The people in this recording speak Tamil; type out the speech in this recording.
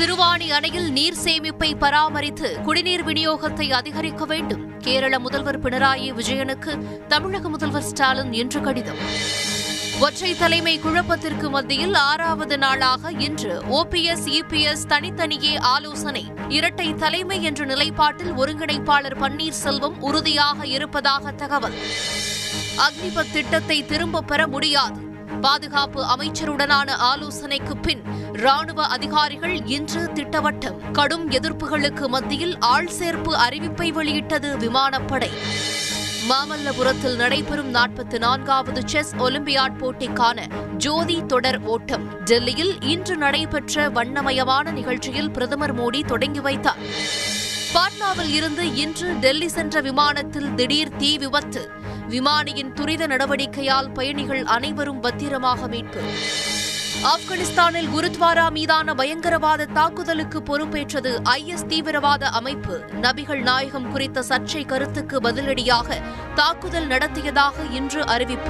சிறுவாணி அணையில் நீர் சேமிப்பை பராமரித்து குடிநீர் விநியோகத்தை அதிகரிக்க வேண்டும். கேரள முதல்வர் பினராயி விஜயனுக்கு தமிழக முதல்வர் ஸ்டாலின் இன்று கடிதம். ஒற்றை தலைமை குழப்பத்திற்கு மத்தியில் ஆறாவது நாளாக இன்று ஓபிஎஸ் இபிஎஸ் தனித்தனியே ஆலோசனை. இரட்டை தலைமை என்ற நிலைப்பாட்டில் ஒருங்கிணைப்பாளர் பன்னீர்செல்வம் உறுதியாக இருப்பதாக தகவல். அக்னிபத் திட்டத்தை திரும்பப் பெற முடியாது. பாதுகாப்பு அமைச்சருடனான ஆலோசனைக்கு பின் ராணுவ அதிகாரிகள் இன்று திட்டவட்டம் கடும் எதிர்ப்புகளுக்கு மத்தியில் ஆள் சேர்ப்பு அறிவிப்பை வெளியிட்டது விமானப்படை. மாமல்லபுரத்தில் நடைபெறும் நாற்பத்தி நான்காவது செஸ் ஒலிம்பியாட் போட்டிக்கான ஜோதி தொடர் ஓட்டம். டெல்லியில் இன்று நடைபெற்ற வண்ணமயமான நிகழ்ச்சியில் பிரதமர் மோடி தொடங்கி வைத்தார். பாட்னாவில் இருந்து இன்று டெல்லி சென்ற விமானத்தில் திடீர் தீ விபத்து. விமானியின் துரித நடவடிக்கையால் பயணிகள் அனைவரும் பத்திரமாக மீட்பு. ஆப்கானிஸ்தானில் குருத்வாரா மீதான பயங்கரவாத தாக்குதலுக்கு பொறுப்பேற்றது ஐஎஸ் தீவிரவாத அமைப்பு. நபிகள் நாயகம் குறித்த சர்ச்சை கருத்துக்கு பதிலடியாக தாக்குதல் நடத்தியதாக இன்று அறிவிப்பு.